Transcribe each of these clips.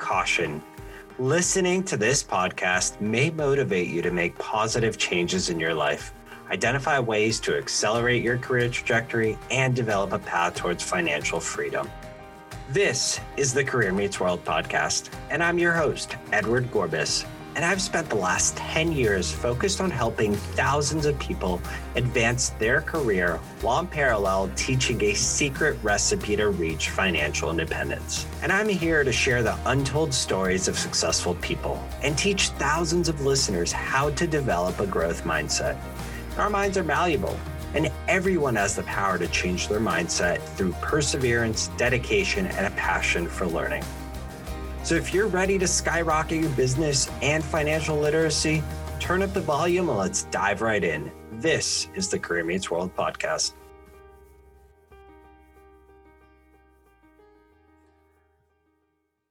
caution. Listening to this podcast may motivate you to make positive changes in your life, identify ways to accelerate your career trajectory, and develop a path towards financial freedom. This is the Career Meets World podcast, and I'm your host, Edward Gorbis and I've spent the last 10 years focused on helping thousands of people advance their career while in parallel teaching a secret recipe to reach financial independence. And I'm here to share the untold stories of successful people and teach thousands of listeners how to develop a growth mindset. Our minds are malleable. And everyone has the power to change their mindset through perseverance, dedication, and a passion for learning. So if you're ready to skyrocket your business and financial literacy, turn up the volume and let's dive right in. This is the Career Meets World podcast.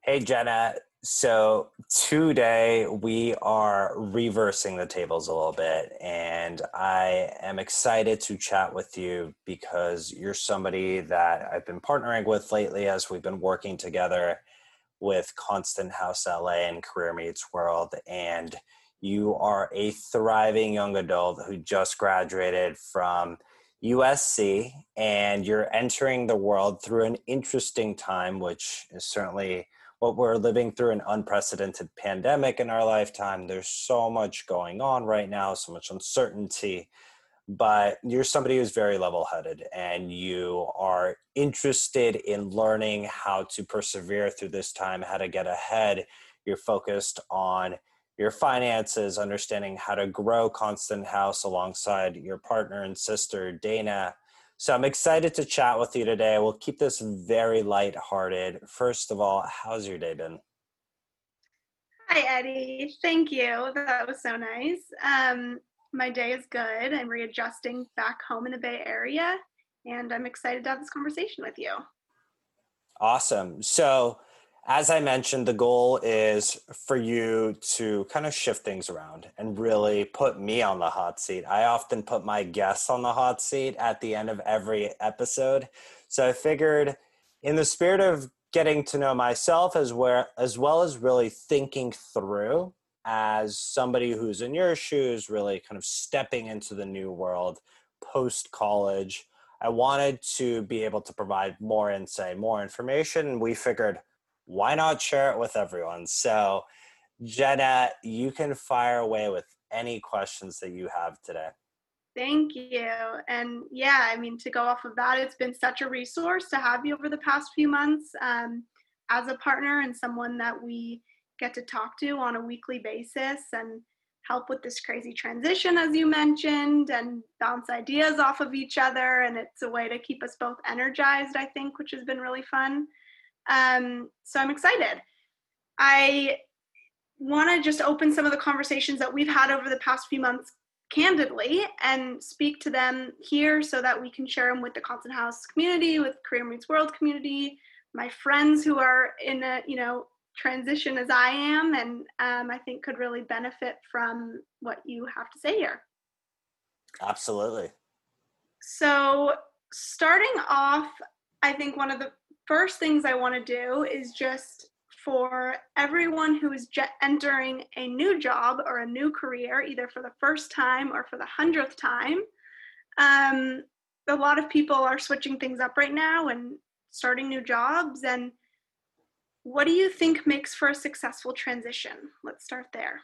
Hey, Jenna. So today we are reversing the tables a little bit, and I am excited to chat with you because you're somebody that I've been partnering with lately as we've been working together with Constant House LA and Career Meets World, and you are a thriving young adult who just graduated from USC, and you're entering the world through an interesting time, which is certainly what we're living through an unprecedented pandemic in our lifetime. There's so much going on right now, so much uncertainty but you're somebody who's very level headed and you are interested in learning how to persevere through this time, how to get ahead. You're focused on your finances, understanding how to grow Constant House alongside your partner and sister, Dana. So I'm excited to chat with you today. We'll keep this very light-hearted. First of all, how's your day been? Hi, Eddie. Thank you. That was so nice. Um, my day is good. I'm readjusting back home in the Bay Area, and I'm excited to have this conversation with you. Awesome. So, as I mentioned, the goal is for you to kind of shift things around and really put me on the hot seat. I often put my guests on the hot seat at the end of every episode. So I figured, in the spirit of getting to know myself as as well as really thinking through as somebody who's in your shoes, really kind of stepping into the new world post college. I wanted to be able to provide more insight, more information. We figured, why not share it with everyone? So, Jenna, you can fire away with any questions that you have today. Thank you. And yeah, I mean, to go off of that, it's been such a resource to have you over the past few months um, as a partner and someone that we get to talk to on a weekly basis and help with this crazy transition, as you mentioned, and bounce ideas off of each other. And it's a way to keep us both energized, I think, which has been really fun. Um, so I'm excited. I want to just open some of the conversations that we've had over the past few months candidly and speak to them here so that we can share them with the Constant House community, with Career Meets World community, my friends who are in a, you know, transition as I am, and um, I think could really benefit from what you have to say here. Absolutely. So, starting off, I think one of the first things I want to do is just for everyone who is entering a new job or a new career, either for the first time or for the hundredth time. Um, a lot of people are switching things up right now and starting new jobs, and what do you think makes for a successful transition? Let's start there.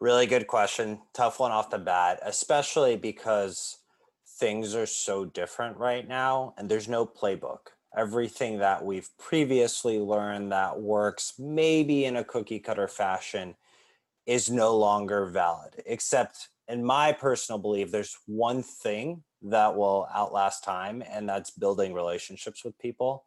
Really good question. Tough one off the bat, especially because things are so different right now and there's no playbook. Everything that we've previously learned that works maybe in a cookie cutter fashion is no longer valid, except in my personal belief, there's one thing that will outlast time, and that's building relationships with people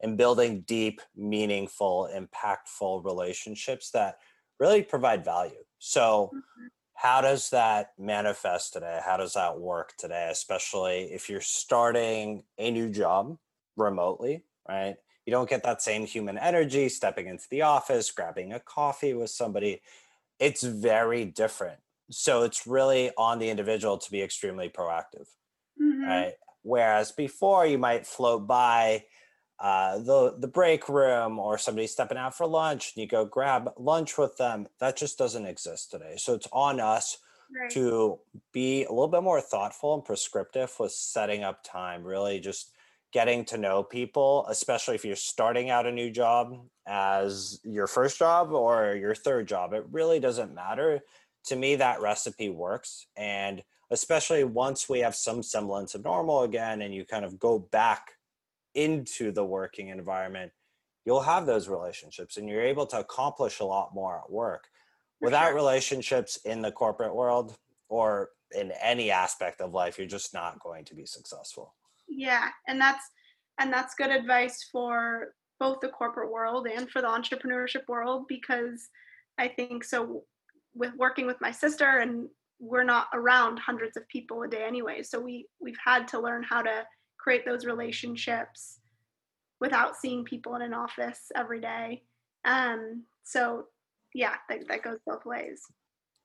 and building deep, meaningful, impactful relationships that really provide value. So, mm-hmm. how does that manifest today? How does that work today, especially if you're starting a new job remotely, right? You don't get that same human energy stepping into the office, grabbing a coffee with somebody. It's very different. So, it's really on the individual to be extremely proactive, mm-hmm. right? Whereas before, you might float by uh, the the break room or somebody stepping out for lunch and you go grab lunch with them that just doesn't exist today. So it's on us right. to be a little bit more thoughtful and prescriptive with setting up time really just getting to know people especially if you're starting out a new job as your first job or your third job. It really doesn't matter. To me that recipe works. And especially once we have some semblance of normal again and you kind of go back into the working environment, you'll have those relationships and you're able to accomplish a lot more at work. Without sure. relationships in the corporate world or in any aspect of life, you're just not going to be successful. Yeah, and that's and that's good advice for both the corporate world and for the entrepreneurship world because I think so with working with my sister and we're not around hundreds of people a day anyway so we we've had to learn how to create those relationships without seeing people in an office every day. Um, so yeah, that, that goes both ways.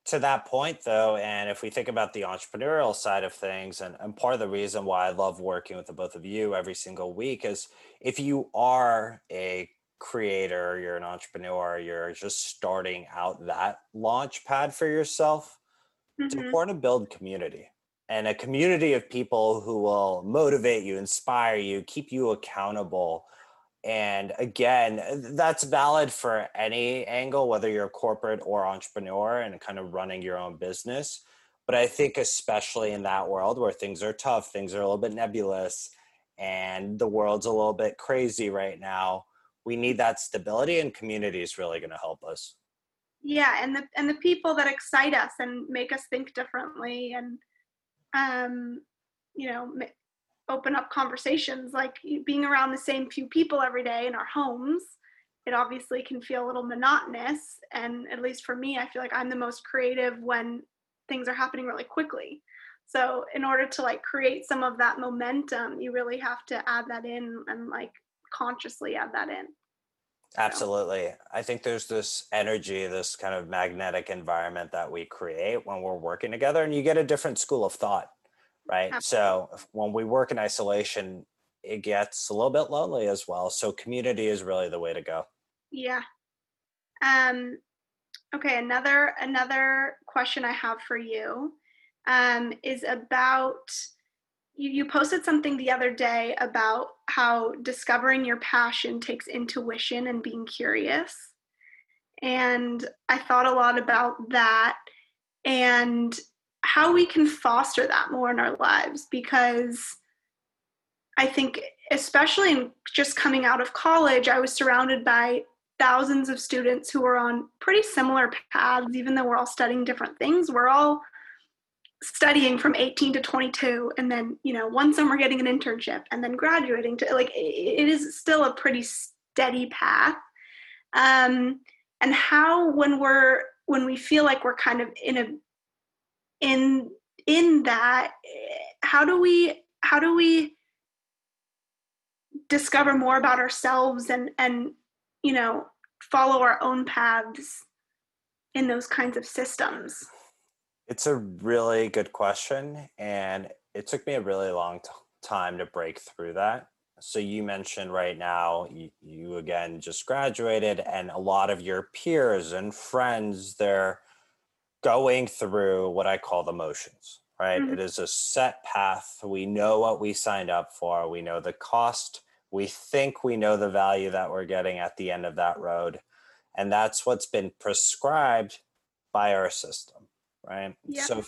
To that point, though, and if we think about the entrepreneurial side of things, and, and part of the reason why I love working with the both of you every single week is if you are a creator, you're an entrepreneur, you're just starting out that launch pad for yourself, mm-hmm. it's important to build community and a community of people who will motivate you, inspire you, keep you accountable. And again, that's valid for any angle, whether you're a corporate or entrepreneur and kind of running your own business. But I think, especially in that world where things are tough, things are a little bit nebulous, and the world's a little bit crazy right now, we need that stability, and community is really going to help us. Yeah, and the and the people that excite us and make us think differently and um, you know, open up conversations like being around the same few people every day in our homes it obviously can feel a little monotonous. And at least for me i feel like i'm the most creative when things are happening really quickly. So in order to like create some of that momentum you really have to add that in and like consciously add that in Absolutely. I think there's this energy, this kind of magnetic environment that we create when we're working together, and you get a different school of thought, right? Absolutely. So when we work in isolation, it gets a little bit lonely as well. So community is really the way to go. Yeah. Um, okay, another another question I have for you um, is about you, you posted something the other day about how discovering your passion takes intuition and being curious. And I thought a lot about that and how we can foster that more in our lives because I think, especially in just coming out of college, I was surrounded by thousands of students who were on pretty similar paths, even though we're all studying different things. We're all studying from 18 to 22 and then you know one summer getting an internship and then graduating to like it is still a pretty steady path. Um and how when we're when we feel like we're kind of in a in in that how do we how do we discover more about ourselves and and you know follow our own paths in those kinds of systems it's a really good question. And it took me a really long t- time to break through that. So, you mentioned right now, you, you again just graduated, and a lot of your peers and friends, they're going through what I call the motions, right? Mm-hmm. It is a set path. We know what we signed up for, we know the cost, we think we know the value that we're getting at the end of that road. And that's what's been prescribed by our system right? Yeah. So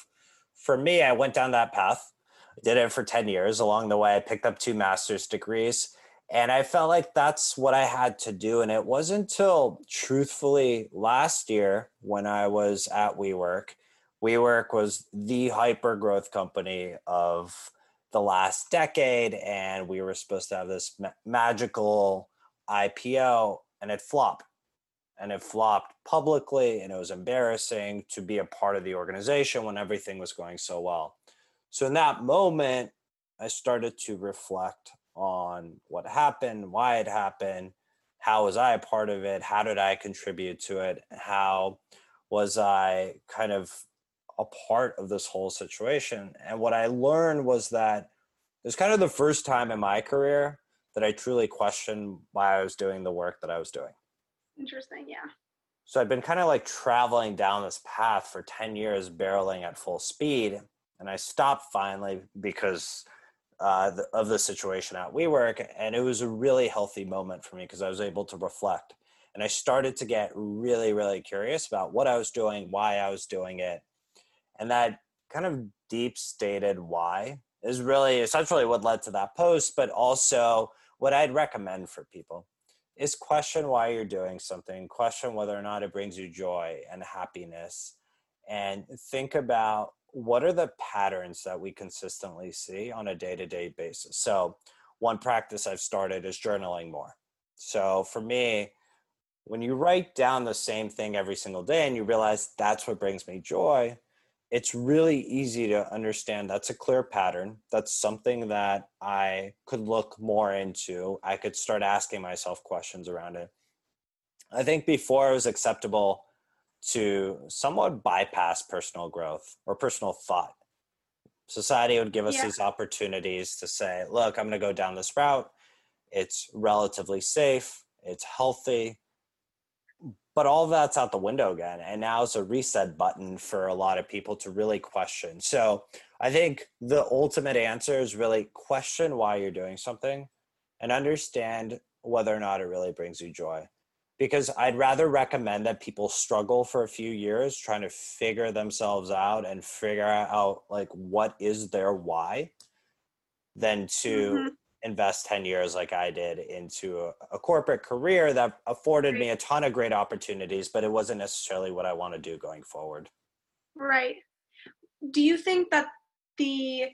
for me, I went down that path. I did it for 10 years. Along the way, I picked up two master's degrees. And I felt like that's what I had to do. And it wasn't until truthfully last year when I was at WeWork. WeWork was the hyper growth company of the last decade. And we were supposed to have this ma- magical IPO and it flopped and it flopped publicly and it was embarrassing to be a part of the organization when everything was going so well so in that moment i started to reflect on what happened why it happened how was i a part of it how did i contribute to it how was i kind of a part of this whole situation and what i learned was that it was kind of the first time in my career that I truly questioned why I was doing the work that I was doing. Interesting, yeah. So I've been kind of like traveling down this path for 10 years, barreling at full speed. And I stopped finally because uh, the, of the situation at WeWork. And it was a really healthy moment for me because I was able to reflect. And I started to get really, really curious about what I was doing, why I was doing it. And that kind of deep stated why is really essentially what led to that post, but also what I'd recommend for people is question why you're doing something, question whether or not it brings you joy and happiness, and think about what are the patterns that we consistently see on a day to day basis. So, one practice I've started is journaling more. So, for me, when you write down the same thing every single day and you realize that's what brings me joy, it's really easy to understand that's a clear pattern. That's something that I could look more into. I could start asking myself questions around it. I think before it was acceptable to somewhat bypass personal growth or personal thought. Society would give us yeah. these opportunities to say, look, I'm going to go down this route. It's relatively safe, it's healthy, but all that's out the window again and now it's a reset button for a lot of people to really question. So i think the ultimate answer is really question why you're doing something and understand whether or not it really brings you joy. Because i'd rather recommend that people struggle for a few years trying to figure themselves out and figure out like what is their why than to mm-hmm invest 10 years like I did into a, a, corporate career that afforded me a ton of great opportunities, but it wasn't necessarily what I want to do going forward. Right. Do you think that the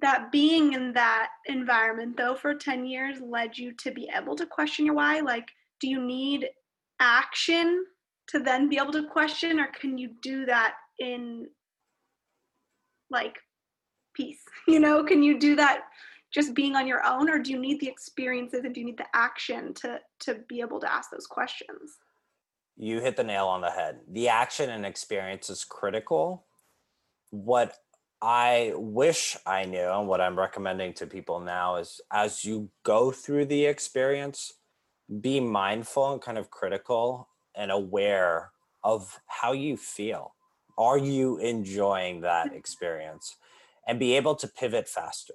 that being in that environment though for 10 years led you to be able to question your why? Like do you need action to then be able to question or can you do that in like peace? You know, can you do that just being on your own or do you need the experiences and do you need the action to to be able to ask those questions? You hit the nail on the head. The action and experience is critical. What i wish i knew and what i'm recommending to people now is as you go through the experience be mindful and kind of critical and aware of how you feel. Are you enjoying that experience? And be able to pivot faster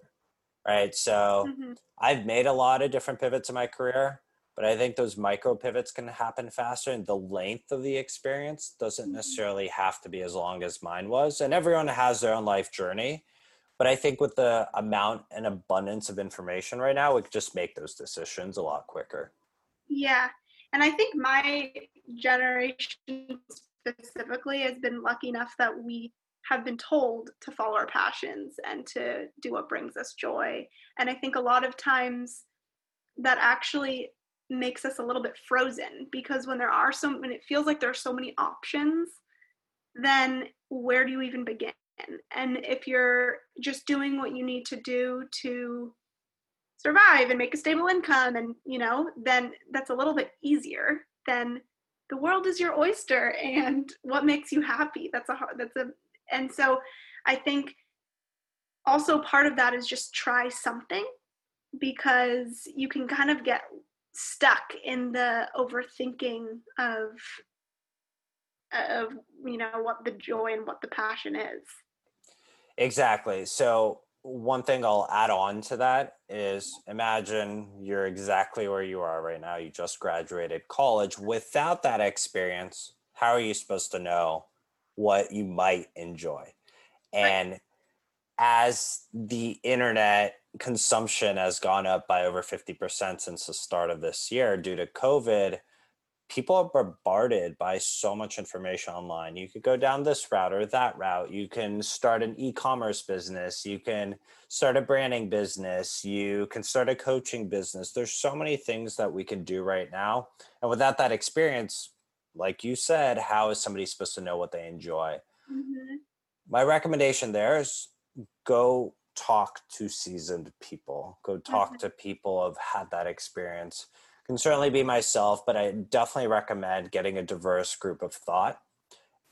right? So mm-hmm. I've made a lot of different pivots in my career, but I think those micro pivots can happen faster, and the length of the experience doesn't mm-hmm. necessarily have to be as long as mine was. And everyone has their own life journey. But I think with the amount and abundance of information right now, we could just make those decisions a lot quicker. Yeah. And I think my generation specifically has been lucky enough that we have been told to follow our passions and to do what brings us joy. And I think a lot of times that actually makes us a little bit frozen because when there are so when it feels like there are so many options, then where do you even begin? And if you're just doing what you need to do to survive and make a stable income and you know, then that's a little bit easier than the world is your oyster and what makes you happy that's a that's a and so I think also part of that is just try something because you can kind of get stuck in the overthinking of of you know what the joy and what the passion is. Exactly. So one thing i'll add on to that is imagine you're exactly where you are right now. You just graduated college. Without that experience how are you supposed to know what you might enjoy. And right. as the internet consumption has gone up by over 50% since the start of this year due to COVID, people are bombarded by so much information online. You could go down this route or that route. You can start an e commerce business. You can start a branding business. You can start a coaching business. There's so many things that we can do right now. And without that experience, like you said, how is somebody supposed to know what they enjoy? Mm-hmm. My recommendation there is go talk to seasoned people. Go talk mm-hmm. to people who've had that experience. Can certainly be myself, but I definitely recommend getting a diverse group of thought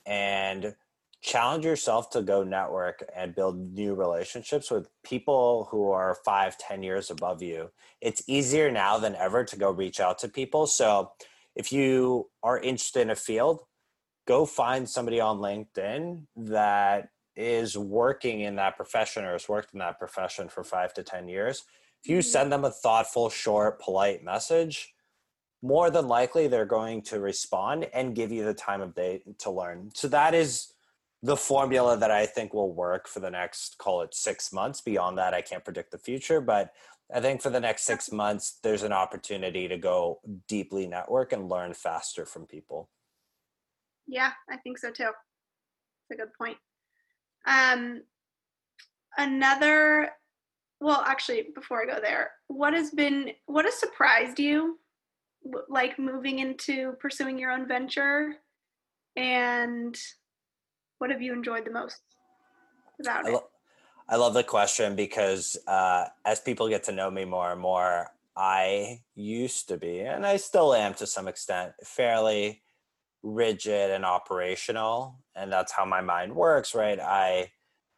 and challenge yourself to go network and build new relationships with people who are five, ten years above you. It's easier now than ever to go reach out to people. So if you are interested in a field, go find somebody on LinkedIn that is working in that profession or has worked in that profession for five to 10 years. If you mm-hmm. send them a thoughtful, short, polite message, more than likely they're going to respond and give you the time of day to learn. So that is the formula that I think will work for the next, call it six months. Beyond that, I can't predict the future, but I think for the next six months, there's an opportunity to go deeply network and learn faster from people. Yeah, I think so too. It's a good point. Um, another, well, actually, before I go there, what has been, what has surprised you, like moving into pursuing your own venture, and what have you enjoyed the most about it? I love the question because uh, as people get to know me more and more, I used to be, and I still am to some extent, fairly rigid and operational. And that's how my mind works, right? I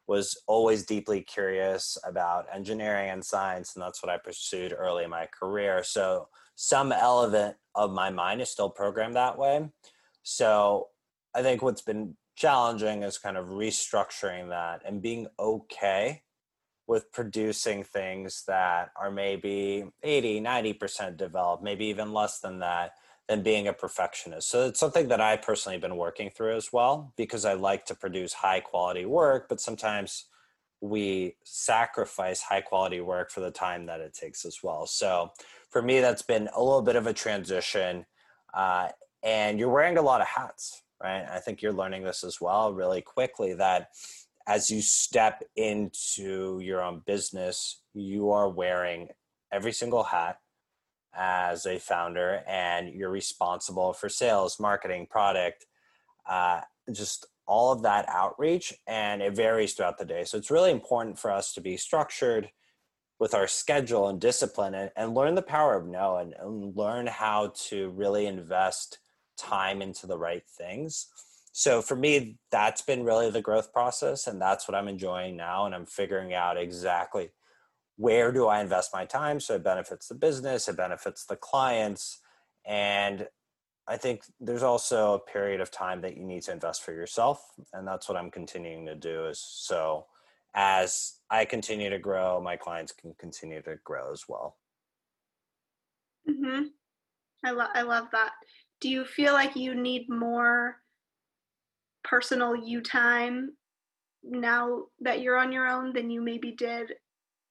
was always deeply curious about engineering and science, and that's what I pursued early in my career. So some element of my mind is still programmed that way. So I think what's been challenging is kind of restructuring that and being okay with producing things that are maybe 80 90% developed maybe even less than that than being a perfectionist. So it's something that i personally have been working through as well because i like to produce high quality work but sometimes we sacrifice high quality work for the time that it takes as well. So for me that's been a little bit of a transition uh, and you're wearing a lot of hats right? I think you're learning this as well really quickly that as you step into your own business, you are wearing every single hat as a founder and you're responsible for sales, marketing, product, uh, just all of that outreach and it varies throughout the day. So it's really important for us to be structured with our schedule and discipline and, and learn the power of no and, and learn how to really invest time into the right things. So for me, that's been really the growth process, and that's what I'm enjoying now. And I'm figuring out exactly where do I invest my time so it benefits the business, it benefits the clients, and I think there's also a period of time that you need to invest for yourself, and that's what I'm continuing to do. Is so as I continue to grow, my clients can continue to grow as well. Mhm. I love I love that do you feel like you need more personal you time now that you're on your own than you maybe did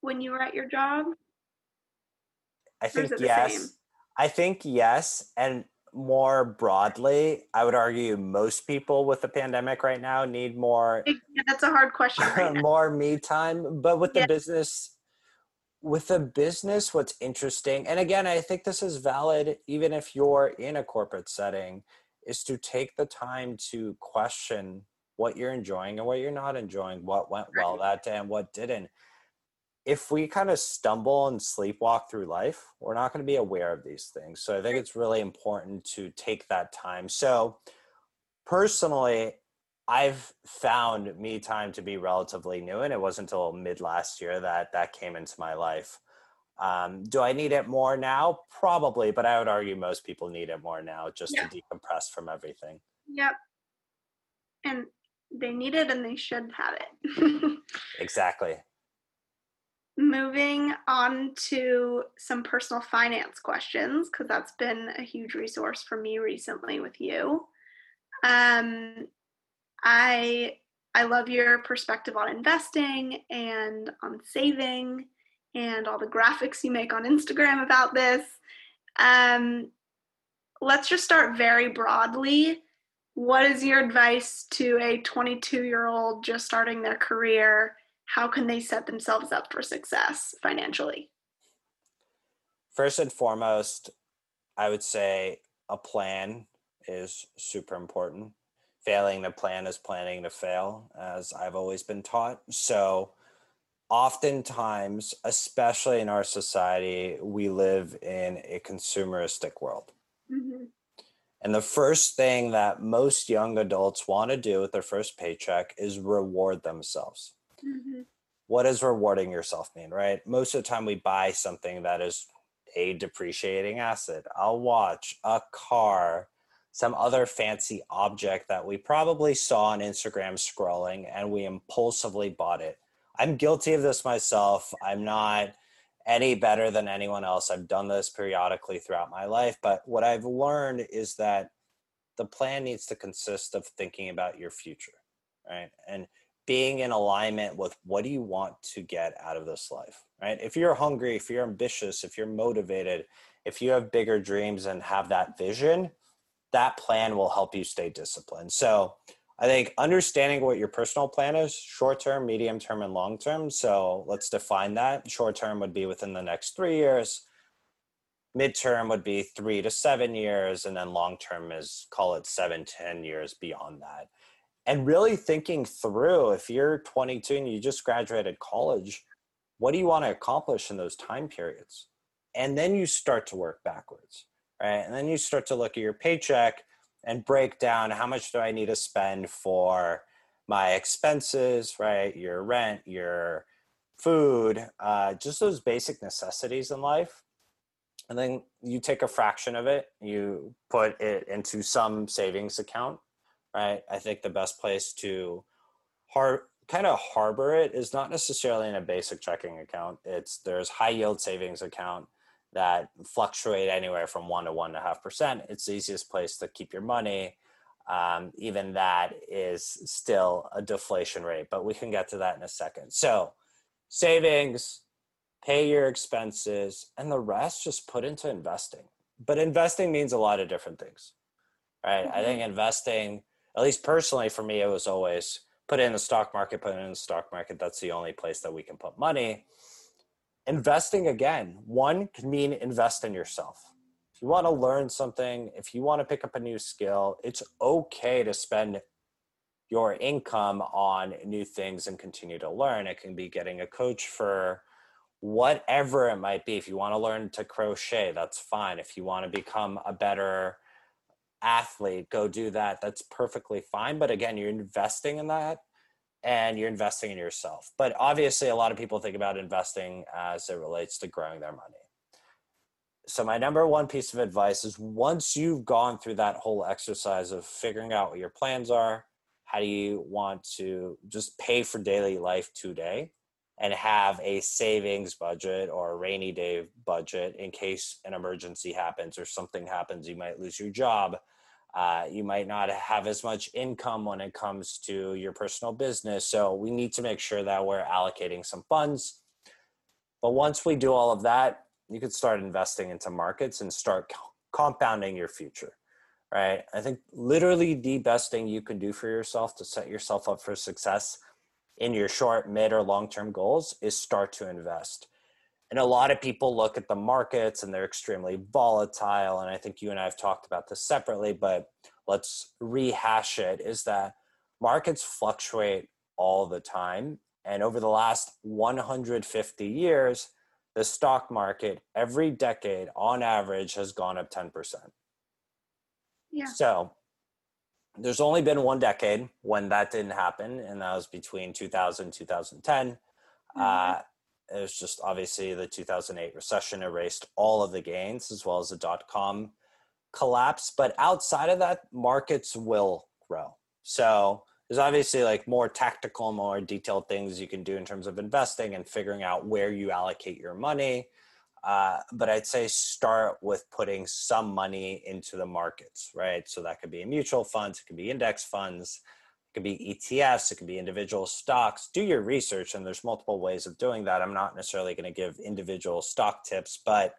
when you were at your job? I think yes. I think yes. And more broadly, I would argue most people with the pandemic right now need more. Yeah, that's a hard question. Right more me time. But with yeah. the business with a business what's interesting and again i think this is valid even if you're in a corporate setting is to take the time to question what you're enjoying and what you're not enjoying what went well that day and what didn't. If we kind of stumble and sleepwalk through life we're not going to be aware of these things so i think it's really important to take that time. So personally I've found me time to be relatively new, and it wasn't until mid last year that that came into my life. Um, do I need it more now? Probably, but I would argue most people need it more now just yeah. to decompress from everything. Yep. And they need it and they should have it. exactly. Moving on to some personal finance questions, because that's been a huge resource for me recently with you. Um, I I love your perspective on investing and on saving and all the graphics you make on Instagram about this. Um, let's just start very broadly. What is your advice to a 22 year old just starting their career? How can they set themselves up for success financially? First and foremost, I would say a plan is super important failing to plan is planning to fail, as I've always been taught. So, oftentimes, especially in our society, we live in a consumeristic world. Mm-hmm. And the first thing that most young adults want to do with their first paycheck is reward themselves. Mm-hmm. What does rewarding yourself mean, right? Most of the time, we buy something that is a depreciating asset, a watch, a car, some other fancy object that we probably saw on Instagram scrolling and we impulsively bought it. I'm guilty of this myself. I'm not any better than anyone else. I've done this periodically throughout my life. But what I've learned is that the plan needs to consist of thinking about your future, right? And being in alignment with what do you want to get out of this life, right? If you're hungry, if you're ambitious, if you're motivated, if you have bigger dreams and have that vision, that plan will help you stay disciplined. So, I think understanding what your personal plan is short term, medium term, and long term. So let's define that. Short term would be within the next three years, midterm would be three to seven years, and then long term is call it seven, ten years beyond that. And really thinking through if you're 22 and you just graduated college, what do you want to accomplish in those time periods? And then you start to work backwards, right? And then you start to look at your paycheck and break down how much do I need to spend for my expenses, right? Your rent, your food, uh, just those basic necessities in life. And then you take a fraction of it, you put it into some savings account, right? I think the best place to har- kind of harbor it is not necessarily in a basic checking account. It's there's high yield savings account that fluctuate anywhere from one to one and a half percent. It's the easiest place to keep your money. Um, even that is still a deflation rate, but we can get to that in a second. So, savings, pay your expenses, and the rest just put into investing. But investing means a lot of different things, right? Mm-hmm. I think investing, at least personally for me, it was always put in the stock market, put in the stock market. That's the only place that we can put money investing again. One can mean invest in yourself. If you want to learn something if you want to pick up a new skill it's okay to spend your income on new things and continue to learn. It can be getting a coach for whatever it might be. If you want to learn to crochet that's fine. If you want to become a better athlete go do that. That's perfectly fine. But again you're investing in that and you're investing in yourself. But obviously, a lot of people think about investing as it relates to growing their money. So, my number one piece of advice is once you've gone through that whole exercise of figuring out what your plans are, how do you want to just pay for daily life today and have a savings budget or a rainy day budget in case an emergency happens or something happens, you might lose your job uh, you might not have as much income when it comes to your personal business. So we need to make sure that we're allocating some funds. But once we do all of that, you could start investing into markets and start compounding your future. Right. I think literally the best thing you can do for yourself to set yourself up for success in your short, mid, or long term goals is start to invest and a lot of people look at the markets and they're extremely volatile and i think you and i have talked about this separately but let's rehash it is that markets fluctuate all the time. And over the last 150 years the stock market every decade on average has gone up 10% yeah. So there's only been one decade when that didn't happen and that was between 2000 and 2010 mm-hmm. uh, it was just obviously the 2008 recession erased all of the gains as well as the dot com collapse. But outside of that, markets will grow. So there's obviously like more tactical, more detailed things you can do in terms of investing and figuring out where you allocate your money. Uh, but I'd say start with putting some money into the markets, right? So that could be mutual funds, it could be index funds, it could be ETFs, it could be individual stocks. Do your research, and there's multiple ways of doing that. I'm not necessarily going to give individual stock tips, but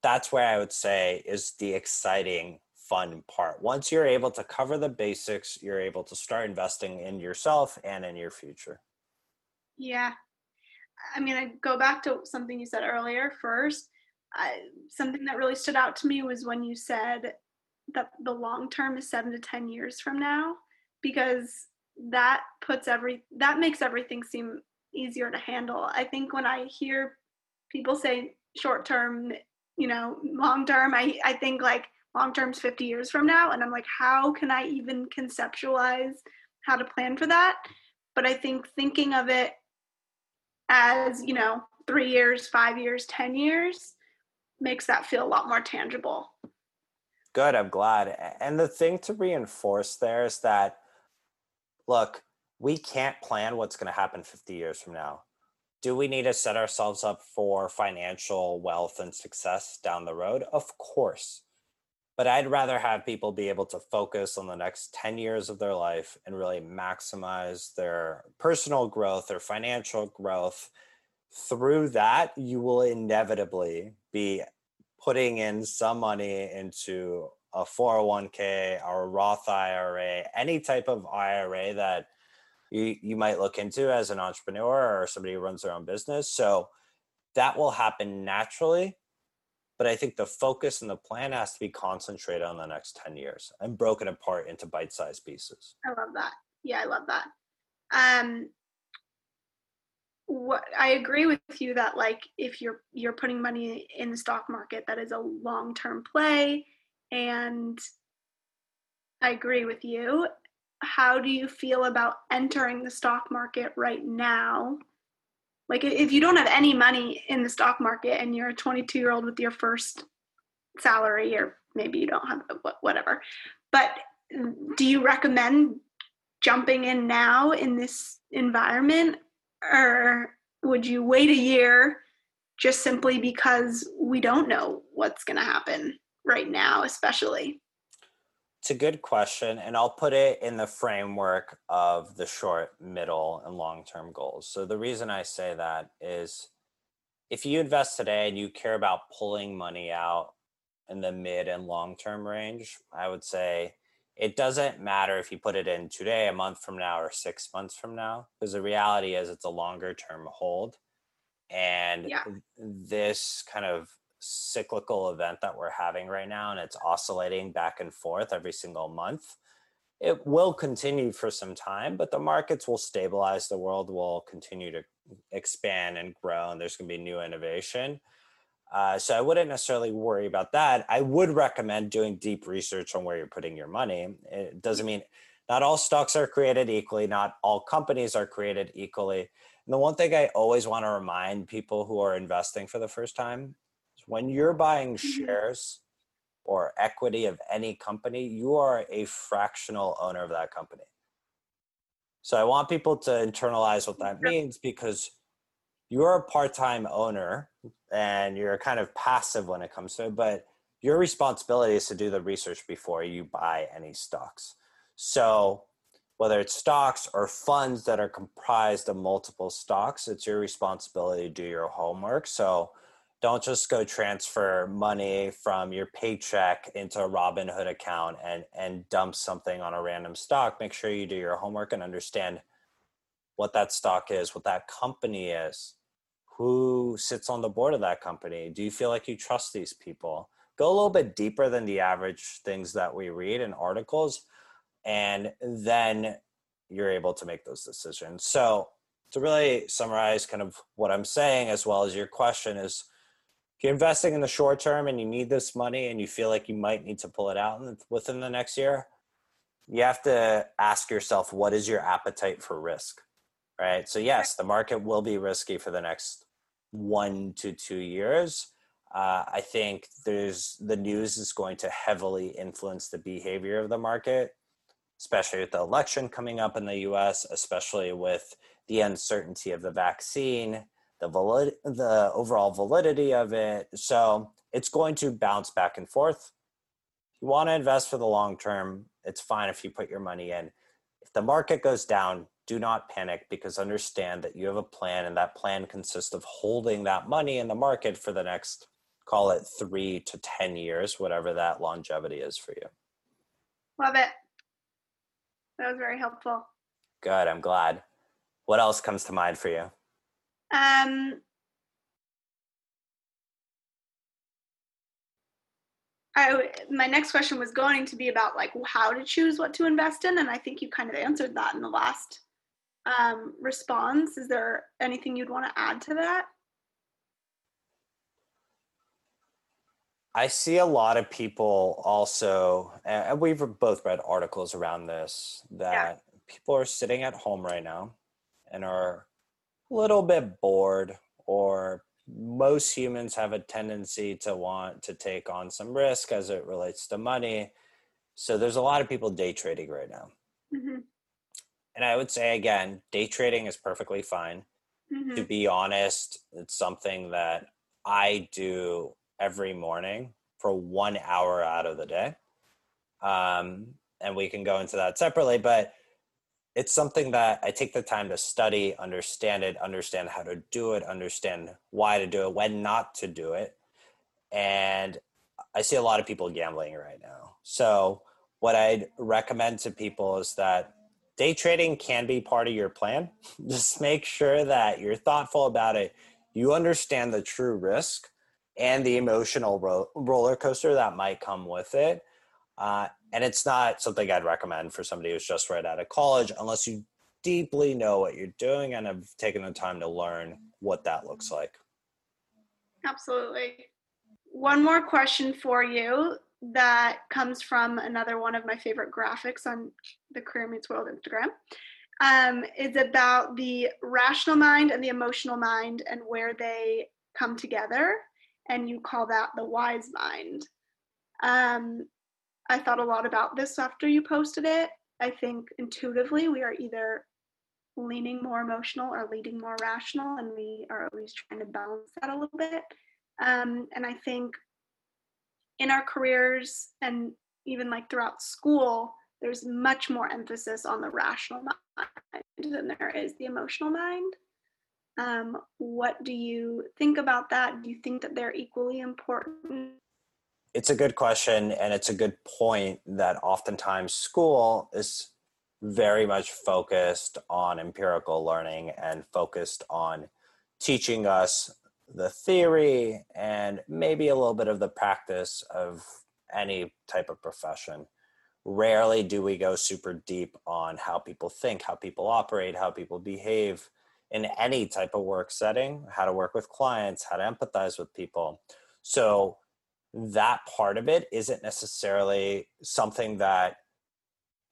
that's where I would say is the exciting, fun part. Once you're able to cover the basics, you're able to start investing in yourself and in your future. Yeah. I mean, I go back to something you said earlier first. Something that really stood out to me was when you said that the long term is seven to 10 years from now because that puts every that makes everything seem easier to handle. I think when I hear people say short term, you know, long term, I I think like long term's 50 years from now. And I'm like, how can I even conceptualize how to plan for that? But I think thinking of it as, you know, three years, five years, 10 years makes that feel a lot more tangible. Good, I'm glad. And the thing to reinforce there is that, look, we can't plan what's going to happen 50 years from now. Do we need to set ourselves up for financial wealth and success down the road? Of course. But I'd rather have people be able to focus on the next 10 years of their life and really maximize their personal growth, their financial growth. Through that, you will inevitably be putting in some money into a 401k or a Roth IRA, any type of IRA that you, you might look into as an entrepreneur or somebody who runs their own business. So that will happen naturally. But I think the focus and the plan has to be concentrated on the next 10 years and broken apart into bite sized pieces. I love that. Yeah, I love that. Um, what I agree with you that like if you're you're putting money in the stock market, that is a long term play, and I agree with you. How do you feel about entering the stock market right now? Like, if you don't have any money in the stock market and you're a 22 year old with your first salary, or maybe you don't have whatever, but do you recommend jumping in now in this environment, or would you wait a year just simply because we don't know what's going to happen right now, especially? It's a good question, and I'll put it in the framework of the short, middle, and long term goals. So, the reason I say that is if you invest today and you care about pulling money out in the mid and long term range, I would say it doesn't matter if you put it in today, a month from now, or six months from now, because the reality is it's a longer term hold. And yeah. this kind of cyclical event that we're having right now and it's oscillating back and forth every single month it will continue for some time but the markets will stabilize the world will continue to expand and grow and there's going to be new innovation. Uh, so i wouldn't necessarily worry about that. I would recommend doing deep research on where you're putting your money. It doesn't mean not all stocks are created equally not all companies are created equally. And the one thing i always want to remind people who are investing for the first time when you're buying mm-hmm. shares or equity of any company, you are a fractional owner of that company. So I want people to internalize what that means because you're a part-time owner and you're kind of passive when it comes to it, but your responsibility is to do the research before you buy any stocks. So whether it's stocks or funds that are comprised of multiple stocks, it's your responsibility to do your homework. So don't just go transfer money from your paycheck into a Robinhood account and and dump something on a random stock. Make sure you do your homework and understand what that stock is, what that company is, who sits on the board of that company. Do you feel like you trust these people? Go a little bit deeper than the average things that we read in articles, and then you're able to make those decisions. So, to really summarize kind of what I'm saying, as well as your question, is if you're investing in the short term and you need this money and you feel like you might need to pull it out within the next year, you have to ask yourself what is your appetite for risk, right? So, yes, the market will be risky for the next one to two years. Uh, I think there's the news is going to heavily influence the behavior of the market, especially with the election coming up in the US, especially with the uncertainty of the vaccine the valid the overall validity of it. So it's going to bounce back and forth. If you want to invest for the long term, it's fine if you put your money in. If the market goes down, do not panic because understand that you have a plan and that plan consists of holding that money in the market for the next call it 3 to 10 years, whatever that longevity is for you. Love it. That was very helpful. Good, I'm glad. What else comes to mind for you? Um, I, my next question was going to be about like how to choose what to invest in, and I think you kind of answered that in the last um, response. Is there anything you'd want to add to that? I see a lot of people also, and we've both read articles around this, that yeah. people are sitting at home right now and are little bit bored, or most humans have a tendency to want to take on some risk as it relates to money. So there's a lot of people day trading right now. Mm-hmm. And I would say, again, day trading is perfectly fine. Mm-hmm. To be honest, it's something that I do every morning for one hour out of the day. Um, and we can go into that separately, but it's something that I take the time to study, understand it, understand how to do it, understand why to do it, when not to do it. And I see a lot of people gambling right now. So, what I'd recommend to people is that day trading can be part of your plan. Just make sure that you're thoughtful about it. You understand the true risk and the emotional ro- roller coaster that might come with it. Uh, and it's not something I'd recommend for somebody who's just right out of college unless you deeply know what you're doing and have taken the time to learn what that looks like. Absolutely. One more question for you that comes from another one of my favorite graphics on the Career Meets World Instagram. Um, is about the rational mind and the emotional mind and where they come together and you call that the wise mind. Um, I thought a lot about this after you posted it. I think intuitively we are either leaning more emotional or leading more rational, and we are always trying to balance that a little bit. Um, and I think in our careers and even like throughout school, there's much more emphasis on the rational mind than there is the emotional mind. Um, what do you think about that? Do you think that they're equally important? It's a good question, and it's a good point that oftentimes school is very much focused on empirical learning and focused on teaching us the theory and maybe a little bit of the practice of any type of profession. Rarely do we go super deep on how people think, how people operate, how people behave in any type of work setting, how to work with clients, how to empathize with people. So that part of it isn't necessarily something that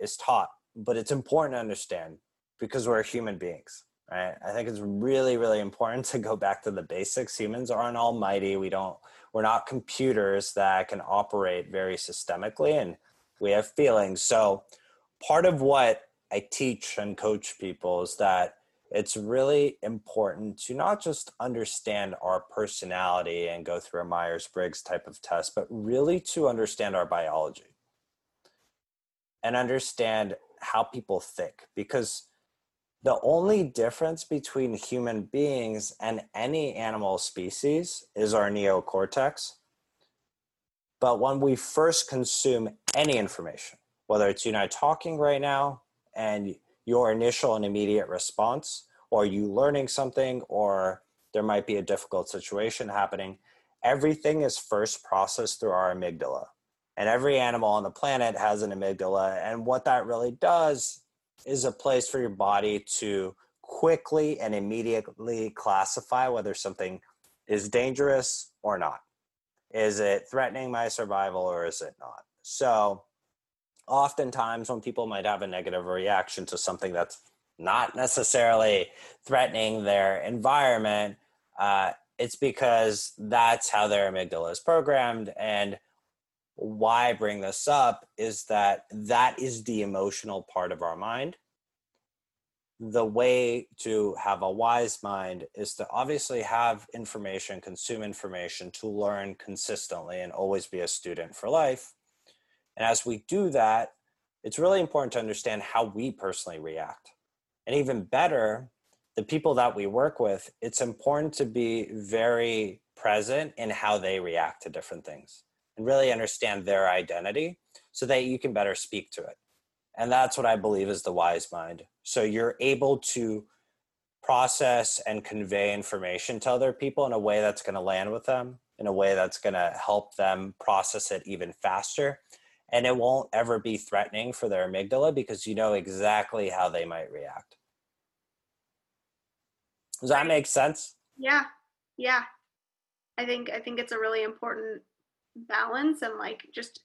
is taught, but it's important to understand because we're human beings, right? I think it's really, really important to go back to the basics. Humans aren't almighty. We don't, we're not computers that can operate very systemically and we have feelings. So part of what I teach and coach people is that it's really important to not just understand our personality and go through a Myers Briggs type of test, but really to understand our biology and understand how people think. Because the only difference between human beings and any animal species is our neocortex. But when we first consume any information, whether it's you and I talking right now and your initial and immediate response? Or you learning something or there might be a difficult situation happening? Everything is first processed through our amygdala. And every animal on the planet has an amygdala. And what that really does is a place for your body to quickly and immediately classify whether something is dangerous or not. Is it threatening my survival or is it not? So oftentimes when people might have a negative reaction to something that's not necessarily threatening their environment, uh, it's because that's how their amygdala is programmed. And why I bring this up is that that is the emotional part of our mind. The way to have a wise mind is to obviously have information, consume information, to learn consistently and always be a student for life. And as we do that, it's really important to understand how we personally react. And even better, the people that we work with, it's important to be very present in how they react to different things and really understand their identity so that you can better speak to it. And that's what I believe is the wise mind. So you're able to process and convey information to other people in a way that's going to land with them, in a way that's going to help them process it even faster and it won't ever be threatening for their amygdala because you know exactly how they might react. Does that make sense? Yeah. Yeah. I think I think it's a really important balance and like just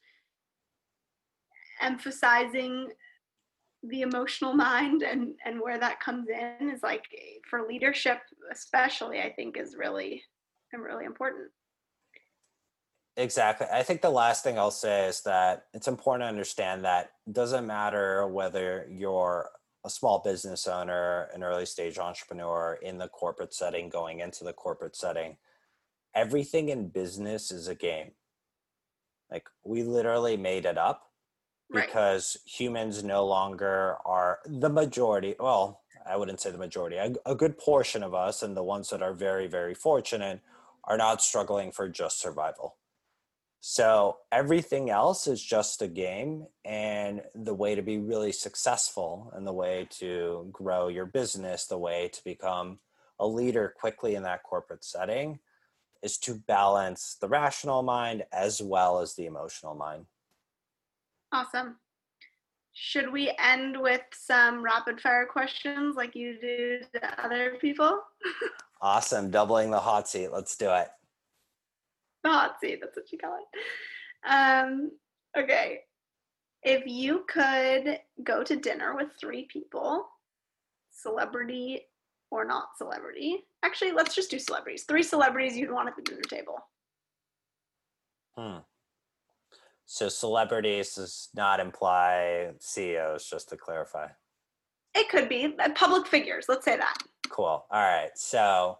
emphasizing the emotional mind and and where that comes in is like for leadership especially i think is really really important exactly i think the last thing i'll say is that it's important to understand that it doesn't matter whether you're a small business owner an early stage entrepreneur in the corporate setting going into the corporate setting everything in business is a game like we literally made it up because right. humans no longer are the majority. Well, I wouldn't say the majority. A, a, good portion of us, and the ones that are very, very fortunate, are not struggling for just survival. So everything else is just a game, and the way to be really successful, and the way to grow your business, the way to become a leader quickly in that corporate setting, is to balance the rational mind as well as the emotional mind. Awesome. Should we end with some rapid fire questions like you do to other people? awesome. Doubling the hot seat. Let's do it. The hot seat. That's what you call it. Um, okay. If you could go to dinner with three people, celebrity or not celebrity, actually, let's just do celebrities. Three celebrities you'd want at the dinner table. Hmm. So celebrities does not imply CEOs, just to clarify. It could be uh, public figures. Let's say that. Cool. All right. So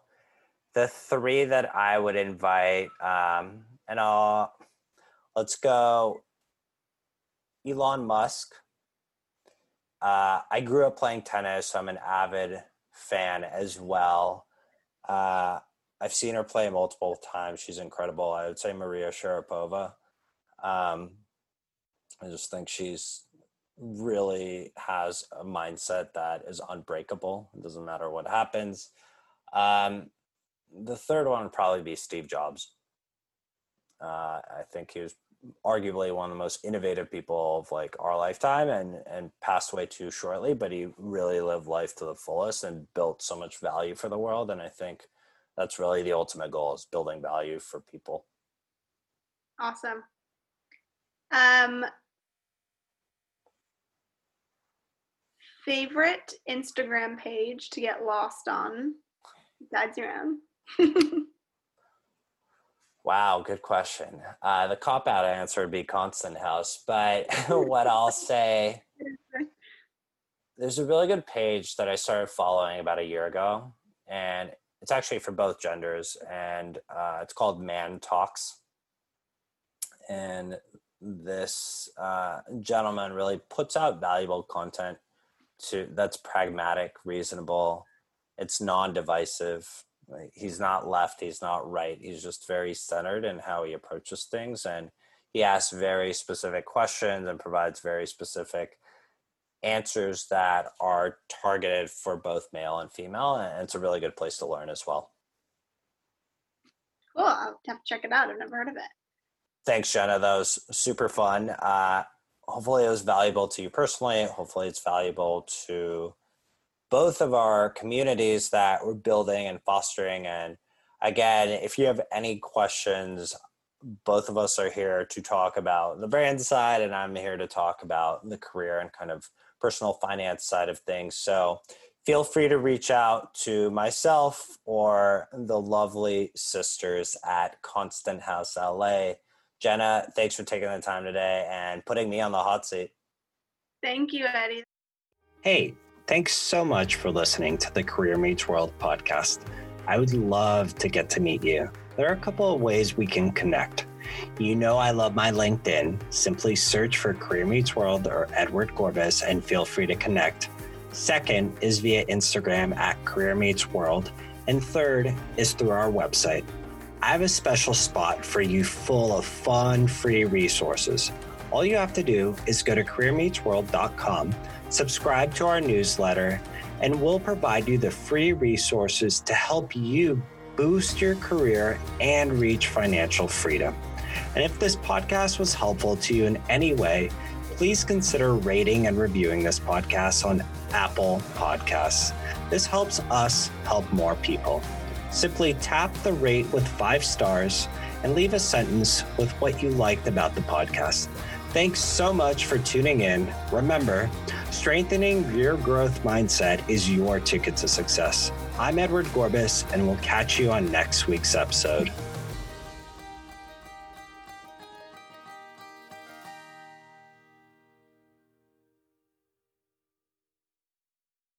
the three that I would invite, um, and I'll let's go. Elon Musk. Uh, I grew up playing tennis, so I'm an avid fan as well. Uh, I've seen her play multiple times. She's incredible. I would say Maria Sharapova. Um, I just think she's really has a mindset that is unbreakable. It doesn't matter what happens. Um, the third one would probably be Steve Jobs. Uh, I think he was arguably one of the most innovative people of like our lifetime and and passed away too shortly but he really lived life to the fullest and built so much value for the world and i think that's really the ultimate goal is building value for people awesome um, favorite Instagram page to get lost on besides your own? wow, good question. Uh, the cop out answer would be Constant House, but what I'll say, there's a really good page that I started following about a year ago, and it's actually for both genders, and uh, it's called Man Talks. And this uh, gentleman really puts out valuable content to that's pragmatic, reasonable. It's non-divisive. He's not left. He's not right. He's just very centered in how he approaches things, and he asks very specific questions and provides very specific answers that are targeted for both male and female. And it's a really good place to learn as well. Cool. I'll have to check it out. I've never heard of it. Thanks, Jenna. That was super fun. Uh, hopefully, it was valuable to you personally. Hopefully, it's valuable to both of our communities that we're building and fostering. And again, if you have any questions, both of us are here to talk about the brand side, and I'm here to talk about the career and kind of personal finance side of things. So feel free to reach out to myself or the lovely sisters at Constant House LA Jenna, thanks for taking the time today and putting me on the hot seat. Thank you, Eddie. Hey, thanks so much for listening to the Career Meets World podcast. I would love to get to meet you. There are a couple of ways we can connect. You know, I love my LinkedIn. Simply search for Career Meets World or Edward Gorbis and feel free to connect. Second is via Instagram at Career Meets World. And third is through our website, I have a special spot for you full of fun, free resources. All you have to do is go to careermeetsworld.com, subscribe to our newsletter, and we'll provide you the free resources to help you boost your career and reach financial freedom. And if this podcast was helpful to you in any way, please consider rating and reviewing this podcast on Apple Podcasts. This helps us help more people. Simply tap the rate with five stars and leave a sentence with what you liked about the podcast. Thanks so much for tuning in. Remember, strengthening your growth mindset is your ticket to success. I'm Edward Gorbis, and we'll catch you on next week's episode.